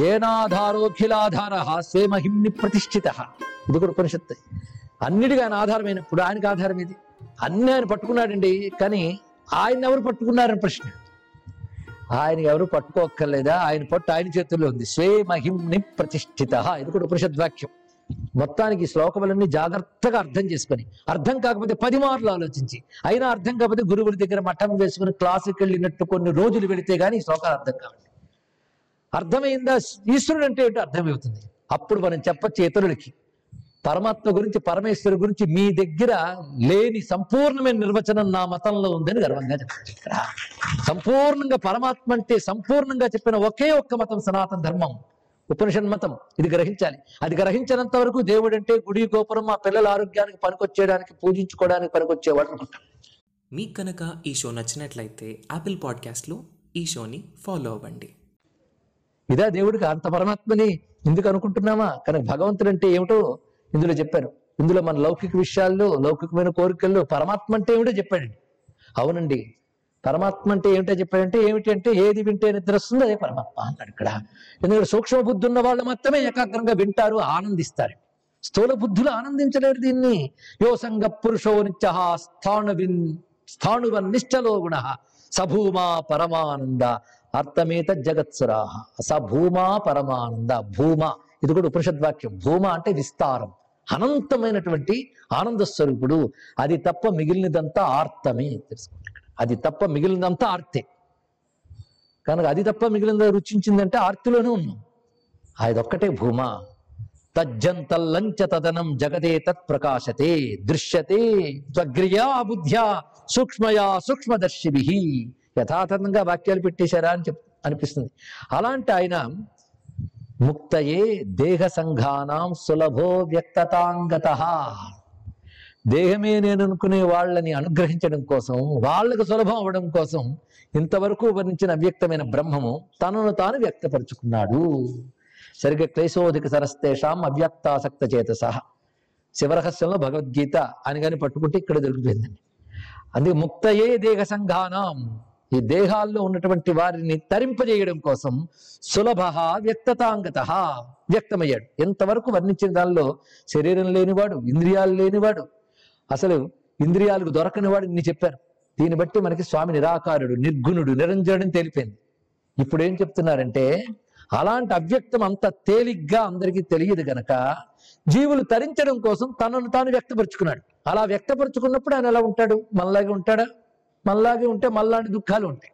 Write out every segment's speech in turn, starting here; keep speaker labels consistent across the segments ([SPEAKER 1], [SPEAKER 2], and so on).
[SPEAKER 1] ఏనాధారోఖిలాధార స్వే మహిమ్ని ప్రతిష్ఠిత. ఇది కూడా ఉపనిషత్తు. అన్నిటికీ ఆయన ఆధారమైనప్పుడు ఆయనకు ఆధారం ఇది అన్ని ఆయన పట్టుకున్నాడండి కానీ ఆయన ఎవరు పట్టుకున్నారని ప్రశ్న. ఆయన ఎవరు పట్టుకోక్కర్లేదా? ఆయన పట్టు ఆయన చేతుల్లో ఉంది. స్వే మహిమ్ని ప్రతిష్ఠిత. ఇది కూడా ఉపనిషద్వాక్యం మొత్తానికి ఈ శ్లోకములన్నీ జాగ్రత్తగా అర్థం చేసుకొని అర్థం కాకపోతే పది మార్లు ఆలోచించి అయినా అర్థం కాకపోతే గురువుల దగ్గర మఠం వేసుకుని క్లాసుకి వెళ్ళినట్టు కొన్ని రోజులు వెళితే గానీ ఈ శ్లోకాలు అర్థం కావాలి అర్థమైందా? ఈశ్వరుడు అంటే ఏంటో అర్థమవుతుంది. అప్పుడు మనం చెప్పచ్చు ఇతరులకి. పరమాత్మ గురించి పరమేశ్వరు గురించి మీ దగ్గర లేని సంపూర్ణమైన నిర్వచనం నా మతంలో ఉందని గర్వంగా చెప్పచ్చు సంపూర్ణంగా పరమాత్మ అంటే సంపూర్ణంగా చెప్పిన ఒకే ఒక్క మతం సనాతన ధర్మం. ఉపనిషన్ మతం. ఇది గ్రహించాలి. అది గ్రహించినంత వరకు దేవుడు అంటే గుడి గోపురం మా పిల్లల ఆరోగ్యానికి పనికొచ్చేయడానికి పూజించుకోవడానికి పనికొచ్చేవాడు అనుకుంటాం.
[SPEAKER 2] మీకు కనుక ఈ షో నచ్చినట్లయితే యాపిల్ పాడ్కాస్ట్లో ఈ షోని ఫాలో అవ్వండి.
[SPEAKER 1] ఇదా దేవుడికి అంత పరమాత్మని ఎందుకు అనుకుంటున్నామా కనుక భగవంతుడు అంటే ఏమిటో ఇందులో చెప్పారు. ఇందులో మన లౌకిక విషయాల్లో లౌకికమైన కోరికల్లో పరమాత్మ అంటే ఏమిటో చెప్పాడండి అవునండి. పరమాత్మ అంటే ఏమిటో చెప్పాడంటే ఏమిటి అంటే ఏది వింటే నిద్ర వస్తుందో అదే పరమాత్మ అన్నాడు ఇక్కడ. ఎందుకంటే సూక్ష్మ బుద్ధి ఉన్న వాళ్ళు మాత్రమే ఏకాగ్రంగా వింటారు ఆనందిస్తారు. స్థూల బుద్ధులు ఆనందించలేరు దీన్ని. యో సంగ పురుషో నిత్య స్థాణువిన్ స్థాణువన్ నిశ్చలో గుణ సభూమా పరమానంద అర్థమేత స భూమా పరమానంద భూమ. ఇది కూడా ఉపనిషద్వాక్యం భూమ అంటే విస్తారం. అనంతమైనటువంటి ఆనంద స్వరూపుడు. అది తప్ప మిగిలినదంతా ఆర్తమే తెలుసుకోండి అది తప్ప మిగిలినదంతా ఆర్తే. కనుక అది తప్ప మిగిలిన రుచించిందంటే ఆర్తిలోనే ఉన్నాం. అదొక్కటే భూమ. తజ్జంతల్లంచ తదనం జగదే తత్ ప్రకాశతే దృశ్యతే త్వగ్రియా బుద్ధ్యా సూక్ష్మయా సూక్ష్మదర్శిభి. యథాతథంగా వాక్యాలు పెట్టేశారా అని చెప్ అనిపిస్తుంది. అలాంటి ఆయన ముక్తయే దేహ సంఘానాం సులభో వ్యక్తతాంగత. దేహమే నేను అనుకునే వాళ్ళని అనుగ్రహించడం కోసం వాళ్ళకు సులభం అవ్వడం కోసం ఇంతవరకు వర్ణించిన అవ్యక్తమైన బ్రహ్మము తనను తాను వ్యక్తపరుచుకున్నాడు. సరిగ్గా క్లేశోధిక సరస్తేషాం అవ్యక్తాసక్త చేతస. శివరహస్యంలో భగవద్గీత అని కానీ పట్టుకుంటే ఇక్కడ దొరికిపోయిందండి అందుకే ముక్తయే దేహ సంఘానం ఈ దేహాల్లో ఉన్నటువంటి వారిని తరింపజేయడం కోసం సులభ వ్యక్తతాంగత వ్యక్తమయ్యాడు. ఎంతవరకు వర్ణించిన దానిలో శరీరం లేనివాడు ఇంద్రియాలు లేనివాడు అసలు ఇంద్రియాలకు దొరకని వాడు ఇన్ని చెప్పారు. దీన్ని బట్టి మనకి స్వామి నిరాకారుడు నిర్గుణుడు నిరంజనుడిని తెలిపింది ఇప్పుడు ఏం చెప్తున్నారంటే అలాంటి అవ్యక్తం అంత తేలిగ్గా అందరికీ తెలియదు గనక జీవులు తరించడం కోసం తనను తాను వ్యక్తపరుచుకున్నాడు. అలా వ్యక్తపరుచుకున్నప్పుడు ఆయన ఎలా ఉంటాడు? మనలాగే ఉంటాడా? మనలాగే ఉంటే మనలాంటి దుఃఖాలు ఉంటాయి.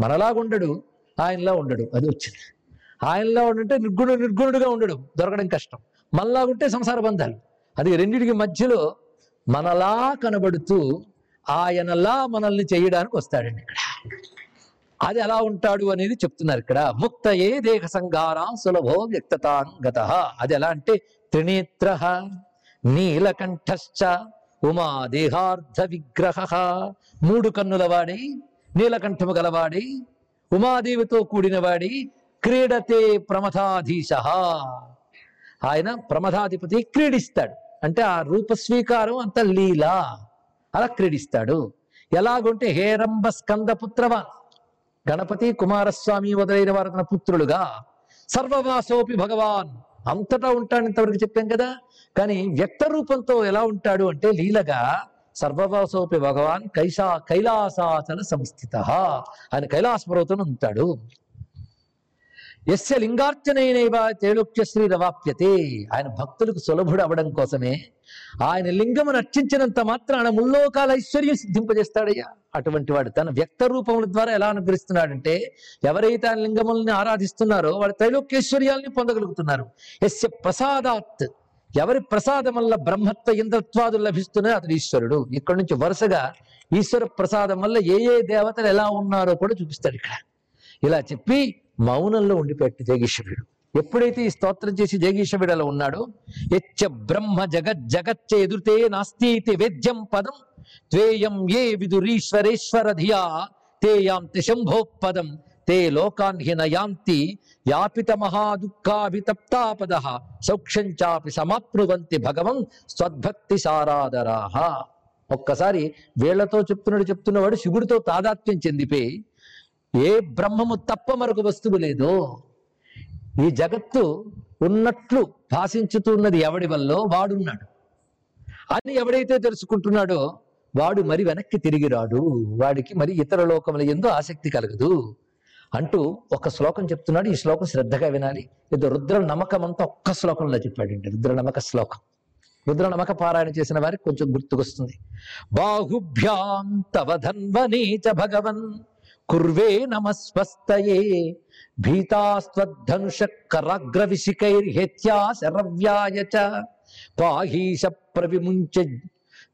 [SPEAKER 1] మనలాగా ఉండడు ఆయనలా ఉండడు. అది వచ్చింది. ఆయనలా ఉండంటే నిర్గుణుడు నిర్గుణుడుగా ఉండడు. దొరకడం కష్టం. మనలాగా ఉంటే సంసార బంధాలు. అది రెండింటికి మధ్యలో మనలా కనబడుతూ ఆయనలా మనల్ని చేయడానికి వస్తాడండి ఇక్కడ. అది ఎలా ఉంటాడు అనేది చెప్తున్నారు ఇక్కడ. ముక్త ఏ దేహ సంఘారా సులభో వ్యక్తతాంగత అది ఎలా అంటే త్రినేత్ర నీలకంఠశ్చ ఉమా దేహార్థ విగ్రహ మూడు కన్నుల వాడి నీలకంఠము గలవాడి ఉమాదేవితో కూడినవాడి క్రీడతే ప్రమథాధీశ. ఆయన ప్రమథాధిపతి క్రీడిస్తాడు. అంటే ఆ రూపస్వీకారం అంత లీల. అలా క్రీడిస్తాడు. ఎలాగుంటే హేరంబ స్కంద పుత్రవ గణపతి కుమారస్వామి మొదలైన వారు తన పుత్రులుగా సర్వవాసోపి భగవాన్ అంతటా ఉంటాడు ఇంతవరకు చెప్పాం కదా. కానీ వ్యక్త రూపంతో ఎలా ఉంటాడు అంటే లీలగా సర్వవాసోపి భగవాన్ కైసా కైలాసాచల సంస్థిత ఆయన కైలాస పర్వతం ఉంటాడు. ఎస్య లింగార్చనైనవ తేలోక్య శ్రీ రవాప్యతే ఆయన భక్తులకు సులభుడు అవడం కోసమే ఆయన లింగమును అర్చించినంత మాత్రాన ముల్లోకాల ఐశ్వర్యం సిద్ధింపజేస్తాడయ్యా. అటువంటి వాడు తన వ్యక్త రూపముల ద్వారా ఎలా అనుగ్రహిస్తున్నాడంటే ఎవరైతే ఆయన లింగముల్ని ఆరాధిస్తున్నారో వాడు త్రైలోక్యేశ్వర్యాల్ని పొందగలుగుతున్నారు. ఎస్య ప్రసాదాత్. ఎవరి ప్రసాదం వల్ల బ్రహ్మత్వ ఇంద్రత్వాదులు లభిస్తున్నాయో అతడు ఈశ్వరుడు. ఇక్కడ నుంచి వరుసగా ఈశ్వర ప్రసాదం వల్ల ఏ ఏ దేవతలు ఎలా ఉన్నారో కూడా చూపిస్తాడు ఇక్కడ. ఇలా చెప్పి మౌనంలో ఉండిపెట్టి జగీశ్వరుడు ఎప్పుడైతే ఈ స్తోత్రం చేసి జగీశ్వరుడు అలా ఉన్నాడో ఎచ్చ బ్రహ్మ జగత్ జగచ్చ ఎదురుతే నాస్తి వేద్యం పదం. త్వేయం ఏ విదురీశ్వరేశ్వర ధియా తే యాంతి శంభోపదం. తే లోకాన్ హి నయాంతి యాపిత మహాదుఃఖాభితప్తాపద సౌఖ్యం చాపి సమాప్నువంతి భగవం స్వద్భక్తి సారాధరాహ ఒక్కసారి వీళ్ళతో చెప్తున్నాడు చెప్తున్నవాడు శివుడితో తాదాత్మ్యం చెందిపోయి ఏ బ్రహ్మము తప్ప మరొక వస్తువు లేదో ఈ జగత్తు ఉన్నట్లు భాషించుతున్నది ఎవడి వల్ల? వాడున్నాడు. అని ఎవడైతే తెలుసుకుంటున్నాడో వాడు మరి వెనక్కి తిరిగి రాడు. వాడికి మరి ఇతర లోకముల ఎందు ఆసక్తి కలగదు. అంటూ ఒక శ్లోకం చెప్తున్నాడు. ఈ శ్లోకం శ్రద్ధగా వినాలి. ఇది రుద్ర నమ్మకం అంతా ఒక్క శ్లోకంలో చెప్పాడండి. రుద్ర నమ్మక శ్లోకం. రుద్ర నమ్మక పారాయణ చేసిన వారికి కొంచెం గుర్తుకొస్తుంది. బాహుభ్యాం తవ ధన్వనీ చ భగవన్ కుర్వే నమస్వస్తయే భీతాస్త్వద్ధనుష కరాగ్ర శరవ్యాయ చ. పాహీశ ప్రవిముంచ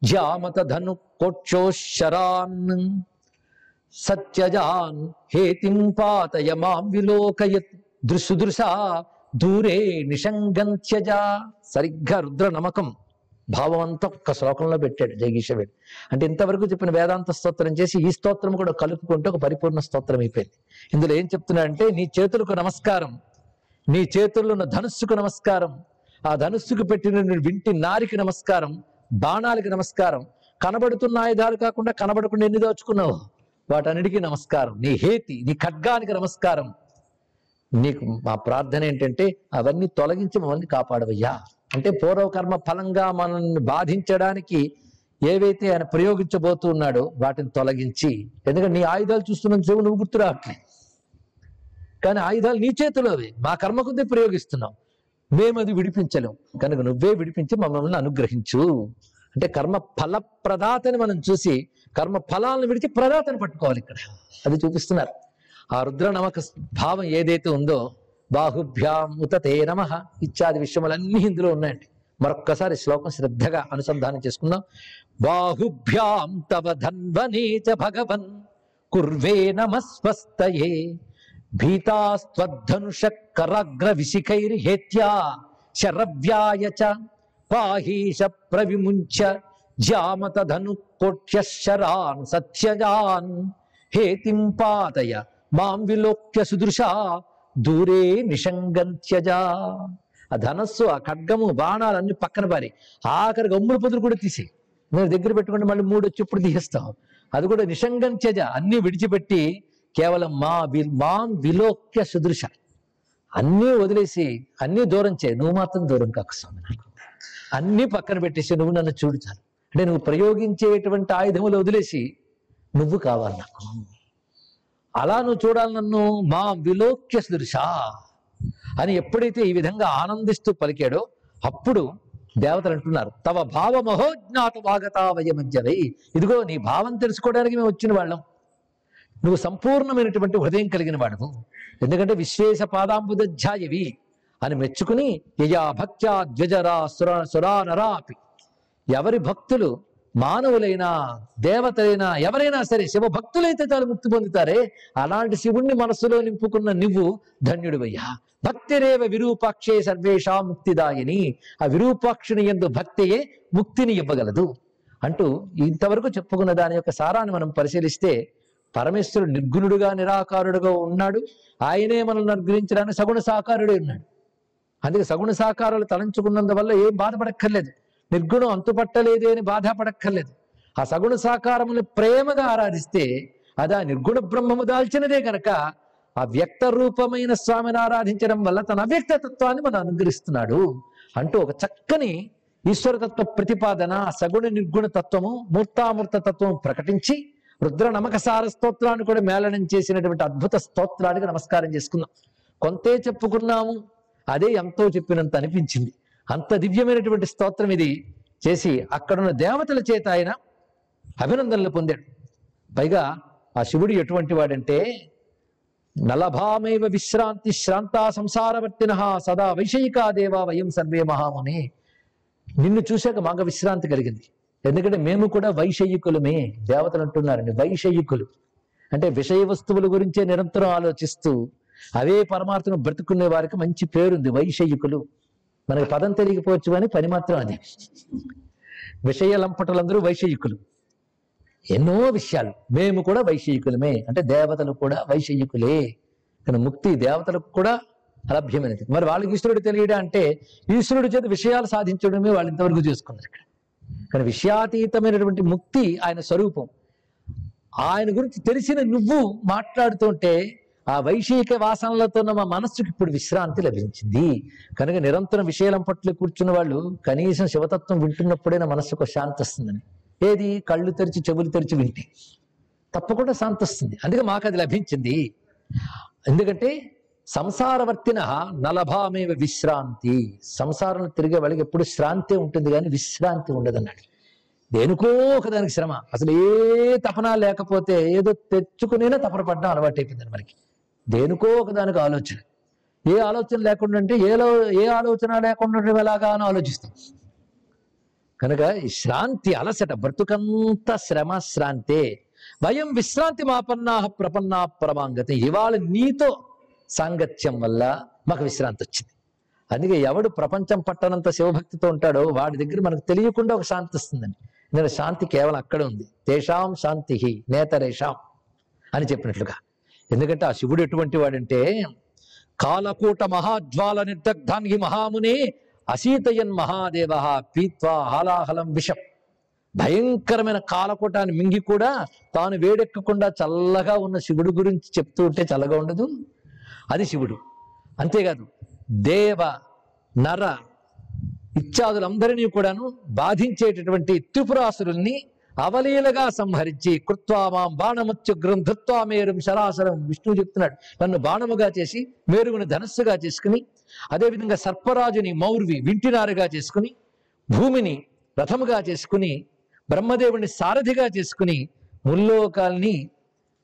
[SPEAKER 1] జ్యామత ధను కోక్షోశరాన్ సత్యజాన్ హేతిం పాతయ మాం విలోకయత్. దృశుదృశా దూరే నిషంగంత్యజా. సరిగ్గా రుద్ర నమకం భావం అంతా ఒక్క శ్లోకంలో పెట్టాడు జగీషవేడు అంటే ఇంతవరకు చెప్పిన వేదాంత స్తోత్రం చేసి ఈ స్తోత్రం కూడా కలుపుకుంటే ఒక పరిపూర్ణ స్తోత్రం అయిపోయింది. ఇందులో ఏం చెప్తున్నా అంటే నీ చేతులకు నమస్కారం నీ చేతుల్లో ఉన్న ధనుస్సుకు నమస్కారం ఆ ధనుస్సుకు పెట్టిన వింటి నారికి నమస్కారం బాణాలకి నమస్కారం కనబడుతున్న ఆయుధాలు కాకుండా కనబడకుండా ఎన్ని దోచుకున్నావు? వాటన్నిటికీ నమస్కారం. నీ హేతి నీ ఖడ్గానికి నమస్కారం. నీకు మా ప్రార్థన ఏంటంటే అవన్నీ తొలగించి మమ్మల్ని కాపాడవయ్యా. అంటే పూర్వకర్మ ఫలంగా మనల్ని బాధించడానికి ఏవైతే ఆయన ప్రయోగించబోతున్నాడో వాటిని తొలగించి ఎందుకంటే నీ ఆయుధాలు చూస్తున్న చెవు నువ్వు గుర్తు రావట్లే. కానీ ఆయుధాలు నీ చేతిలోవి మా కర్మ కొద్దీ ప్రయోగిస్తున్నాం మేము అది విడిపించలేం. కనుక నువ్వే విడిపించి మమ్మల్ని అనుగ్రహించు. అంటే కర్మ ఫల ప్రదాతని మనం చూసి కర్మ ఫలాలను విడిచి ప్రదాతని పట్టుకోవాలి ఇక్కడ. అది చూపిస్తున్నారు. ఆ రుద్ర నమక భావం ఏదైతే ఉందో బాహుభ్యాం ఉతతే నమ ఇత్యాది విషయములన్నీ ఇందులో ఉన్నాయండి. మరొక్కసారి శ్లోకం శ్రద్ధగా అనుసంధానం చేసుకుందాం. బాహుభ్యాం తవ ధన్వనే చ భగవన్ కుర్వే నమస్వస్తయే భీతాస్త్వద్ధనుష కరాగ్ర విశిఖైర్హేత్యా శరవ్యాయ చ పాహీష ప్రవిముంచ జామత ధను కోట్యశరాన్ సత్యజాన్ హేతిం పాతయ మాం విలోక్య సుదృశా దూరే నిషంగంత్యజా ఆ ధనస్సు ఆ ఖడ్గము బాణాలన్నీ పక్కన పారి. ఆఖరి గమ్ముడు పొదులు కూడా తీసి నేను దగ్గర పెట్టుకుంటే మళ్ళీ మూడు వచ్చి ఇప్పుడు తీసేస్తాం. అది కూడా నిషంగంత్యజ అన్ని విడిచిపెట్టి కేవలం మా వి మాం విలోక్య సుదృశ. అన్నీ వదిలేసి అన్నీ దూరం చేయి. నువ్వు మాత్రం దూరం కాకు స్వామి నాకు. అన్నీ పక్కన పెట్టేసి నువ్వు నన్ను చూడు చాలు. అంటే నువ్వు ప్రయోగించేటువంటి ఆయుధములు వదిలేసి నువ్వు కావాలి నాకు. అలా నువ్వు చూడాలి నన్ను మా విలోక్య సుదృశ అని ఎప్పుడైతే ఈ విధంగా ఆనందిస్తూ పలికాడో అప్పుడు దేవతలు అంటున్నారు తవ భావ మహోజ్ఞాత వాగతావయమధ్యవై ఇదిగో నీ భావం తెలుసుకోవడానికి మేము వచ్చిన వాళ్ళం. నువ్వు సంపూర్ణమైనటువంటి హృదయం కలిగిన వాడు ఎందుకంటే విశ్వేశ పాదాంబుధ్యాయవి అని మెచ్చుకుని యయా భక్త్యా ద్వజరా సుర సురానరాపి. ఎవరి భక్తులు మానవులైనా దేవతలైనా ఎవరైనా సరే శివ భక్తులైతే చాలు ముక్తి పొందుతారే అలాంటి శివుణ్ణి మనస్సులో నింపుకున్న నువ్వు ధన్యుడివయ్యా. భక్తిరేవ విరూపాక్షే సర్వేషా ముక్తిదాయిని. ఆ విరూపాక్షుని ఎందు భక్తియే ముక్తిని ఇవ్వగలదు. అంటూ ఇంతవరకు చెప్పుకున్న దాని యొక్క సారాన్ని మనం పరిశీలిస్తే పరమేశ్వరుడు నిర్గుణుడుగా నిరాకారుడుగా ఉన్నాడు. ఆయనే మనల్ని అనుగ్రహించడానికి సగుణ సాకారుడే ఉన్నాడు. అందుకే సగుణ సాకారాలు తలంచుకున్నందువల్ల ఏం బాధపడక్కర్లేదు. నిర్గుణం అంతుపట్టలేదు అని బాధపడక్కర్లేదు. ఆ సగుణ సాకారముని ప్రేమగా ఆరాధిస్తే అది ఆ నిర్గుణ బ్రహ్మము దాల్చినదే గనక ఆ వ్యక్త రూపమైన స్వామిని ఆరాధించడం వల్ల తన అవ్యక్త తత్వాన్ని మనం అనుగ్రహిస్తున్నాడు అంటూ ఒక చక్కని ఈశ్వరతత్వ ప్రతిపాదన ఆ సగుణ నిర్గుణ తత్వము మూర్తామూర్త తత్వం ప్రకటించి రుద్ర నమకసార స్తోత్రాన్ని కూడా మేళనం చేసినటువంటి అద్భుత స్తోత్రానికి నమస్కారం చేసుకున్నాం కొంతే చెప్పుకున్నాము అదే ఎంతో చెప్పినంత అనిపించింది. అంత దివ్యమైనటువంటి స్తోత్రం ఇది చేసి అక్కడున్న దేవతల చేత ఆయన అభినందనలు పొందాడు. పైగా ఆ శివుడు ఎటువంటి వాడంటే నలభామైవ విశ్రాంతి శ్రాంతా సంసారవర్తిన సదా వైషయికా దేవా వయం సర్వే మహాముని. నిన్ను చూశాక మాకు విశ్రాంతి కలిగింది. ఎందుకంటే మేము కూడా వైషయికులమే దేవతలు అంటున్నారండి వైషయికులు అంటే విషయ వస్తువుల గురించే నిరంతరం ఆలోచిస్తూ అవే పరమార్థను బ్రతుకునే వారికి మంచి పేరుంది వైషయికులు మనకి పదం తెలియకపోవచ్చు కానీ పని మాత్రం అదే. విషయ లంపటలందరూ వైషయికులు ఎన్నో విషయాలు. మేము కూడా వైషయికులమే అంటే దేవతలు కూడా వైషయికులే కానీ ముక్తి దేవతలకు కూడా అలభ్యమైనది మరి వాళ్ళకి ఈశ్వరుడు తెలియడం అంటే ఈశ్వరుడి చేత విషయాలు సాధించడమే వాళ్ళు ఇంతవరకు చేసుకున్నారు ఇక్కడ. కానీ విషయాతీతమైనటువంటి ముక్తి ఆయన స్వరూపం. ఆయన గురించి తెలిసిన నువ్వు మాట్లాడుతుంటే ఆ వైషయిక వాసనలతో ఉన్న మా మనస్సుకి ఇప్పుడు విశ్రాంతి లభించింది. కనుక నిరంతరం విషయాలం పట్ల కూర్చున్న వాళ్ళు కనీసం శివతత్వం వింటున్నప్పుడైనా మనస్సుకు శాంతి వస్తుందని. ఏది? కళ్ళు తెరిచి చెవులు తెరిచి వింటే. తప్పకుండా శాంతి వస్తుంది. అందుకే మాకు అది లభించింది. ఎందుకంటే సంసారవర్తిన నలభామేవ విశ్రాంతి. సంసారం తిరిగే వాళ్ళకి ఎప్పుడు శ్రాంతి ఉంటుంది కానీ విశ్రాంతి ఉండదన్నాడు. దేనికో ఒకదానికి శ్రమ. అసలు ఏ తపన లేకపోతే ఏదో తెచ్చుకునేనా తపన పడ్డం అలవాటు మనకి. దేనికో ఒకదానికి ఆలోచన. ఏ ఆలోచన లేకుండా అంటే ఏలో ఏ ఆలోచన లేకుండా ఎలాగా అని ఆలోచిస్తాం. కనుక ఈ శ్రాంతి అలసట బ్రతుకంత శ్రమ శ్రాంతే వయం విశ్రాంతి మాపన్నా ప్రపన్నా పరమాంగతి. ఇవాళ నీతో సాంగత్యం వల్ల మాకు విశ్రాంతి వచ్చింది. అందుకే ఎవడు ప్రపంచం పట్టనంత శివభక్తితో ఉంటాడో వాడి దగ్గర మనకు తెలియకుండా ఒక శాంతి వస్తుందని ఎందుకంటే శాంతి కేవలం అక్కడ ఉంది. తేషాం శాంతి నేతరేషాం అని చెప్పినట్లుగా. ఎందుకంటే ఆ శివుడు ఎటువంటి వాడంటే కాలకూట మహాజ్వాల నిర్దగ్ధానికి మహామునే అసీతయన్ మహాదేవ పీత్వా హాలాహలం విషం. భయంకరమైన కాలకూటాన్ని మింగి కూడా తాను వేడెక్కకుండా చల్లగా ఉన్న శివుడు గురించి చెప్తూ ఉంటే చల్లగా ఉండదు. అది శివుడు. అంతేకాదు దేవ నర ఇత్యాదులందరినీ కూడాను బాధించేటటువంటి త్రిపురాసురుల్ని అవలీలగా సంహరించి కృత్వామాం మాం గ్రంథత్వా ధృత్వా మేరుం శరాసరం విష్ణువు చెప్తున్నాడు నన్ను బాణముగా చేసి మేరుగుని ధనస్సుగా చేసుకుని అదేవిధంగా సర్పరాజుని మౌర్వి వింటినారుగా చేసుకుని భూమిని రథముగా చేసుకుని బ్రహ్మదేవుని సారథిగా చేసుకుని ముల్లోకాల్ని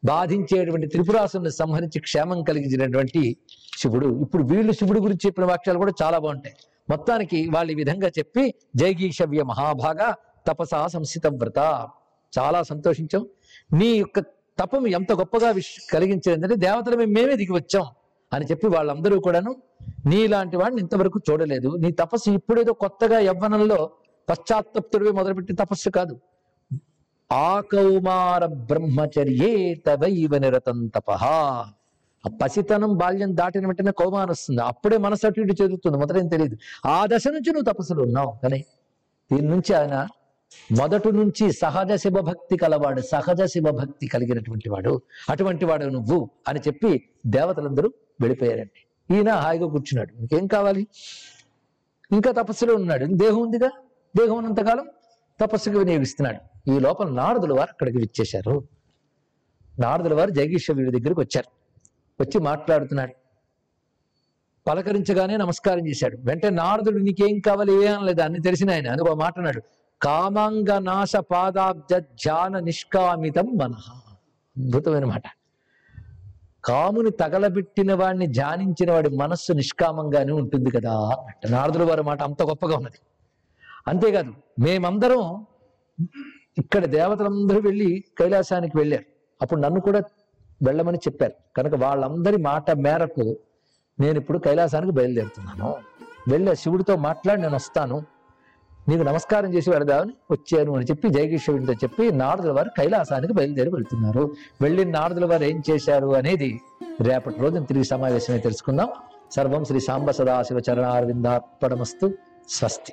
[SPEAKER 1] బాధించేటువంటి త్రిపురాసుని సంహరించి క్షేమం కలిగించినటువంటి శివుడు. ఇప్పుడు వీళ్ళు శివుడు గురించి చెప్పిన వాక్యాలు కూడా చాలా బాగుంటాయి. మొత్తానికి వాళ్ళు ఈ విధంగా చెప్పి జైగీషవ్య మహాభాగ తపసా సంస్థిత వ్రత. చాలా సంతోషించాం. నీ యొక్క తపం ఎంత గొప్పగా విష్ కలిగించేదంటే దేవతలు మేము మేమే దిగి వచ్చాం అని చెప్పి వాళ్ళందరూ కూడాను నీలాంటి వాడిని ఇంతవరకు చూడలేదు. నీ తపస్సు ఇప్పుడేదో కొత్తగా యవ్వనంలో పశ్చాత్తప్తుడివి మొదలుపెట్టి తపస్సు కాదు. ఆ కౌమార బ్రహ్మచర్యే తవైవ నిరతం తపః. ఆ పసితనం బాల్యం దాటిన వెంటనే కౌమారం వస్తుంది. అప్పుడే మనసు అటు ఇటు చెందుతుంది మొదటేం తెలియదు. ఆ దశ నుంచి నువ్వు తపస్సులు ఉన్నావు. కానీ దీని నుంచి ఆయన మొదటి నుంచి సహజ శివభక్తి కలవాడు సహజ శివభక్తి కలిగినటువంటి వాడు. అటువంటి వాడు నువ్వు అని చెప్పి దేవతలందరూ వెళ్ళిపోయారండి. ఈయన హాయిగా కూర్చున్నాడు. ఇంకేం కావాలి? ఇంకా తపస్సులో ఉన్నాడు. దేహం ఉందిగా? దేహం ఉన్నంతకాలం తపస్సుకు వినియోగిస్తున్నాడు. ఈ లోపల నారదుల వారు అక్కడికి విచ్చేశారు. నారదుల వారు జగీశ్వరుడి దగ్గరికి వచ్చారు. వచ్చి మాట్లాడుతున్నాడు పలకరించగానే నమస్కారం చేశాడు. వెంటనే నారదుడు నీకేం కావాలి? ఏ అనలేదు? అన్ని తెలిసిన ఆయన. అని ఒక మాట అన్నాడు. కామంగ నాశ పాదాబ్జ ధ్యాన నిష్కామితం మన. అద్భుతమైన మాట. కాముని తగలబెట్టిన వాడిని ధ్యానించిన వాడి మనస్సు నిష్కామంగానే ఉంటుంది కదా అన్నట్టు. నారదుల వారి మాట అంత గొప్పగా ఉన్నది. అంతేకాదు మేమందరం ఇక్కడ దేవతలందరూ వెళ్ళి కైలాసానికి వెళ్ళారు. అప్పుడు నన్ను కూడా వెళ్ళమని చెప్పారు. కనుక వాళ్ళందరి మాట మేరకు నేను ఇప్పుడు కైలాసానికి బయలుదేరుతున్నాను. వెళ్ళే శివుడితో మాట్లాడి నేను వస్తాను. నీకు నమస్కారం చేసి వెళదామని వచ్చాను అని చెప్పి జయకిషోడితో చెప్పి నారదుల వారు కైలాసానికి బయలుదేరి వెళ్తున్నారు. వెళ్ళిన నారదుల వారు ఏం చేశారు అనేది రేపటి రోజున తిరిగి సమావేశమే తెలుసుకుందాం. సర్వం శ్రీ సాంబ సదాశివ చరణారవిందార్పణమస్తు స్వస్తి.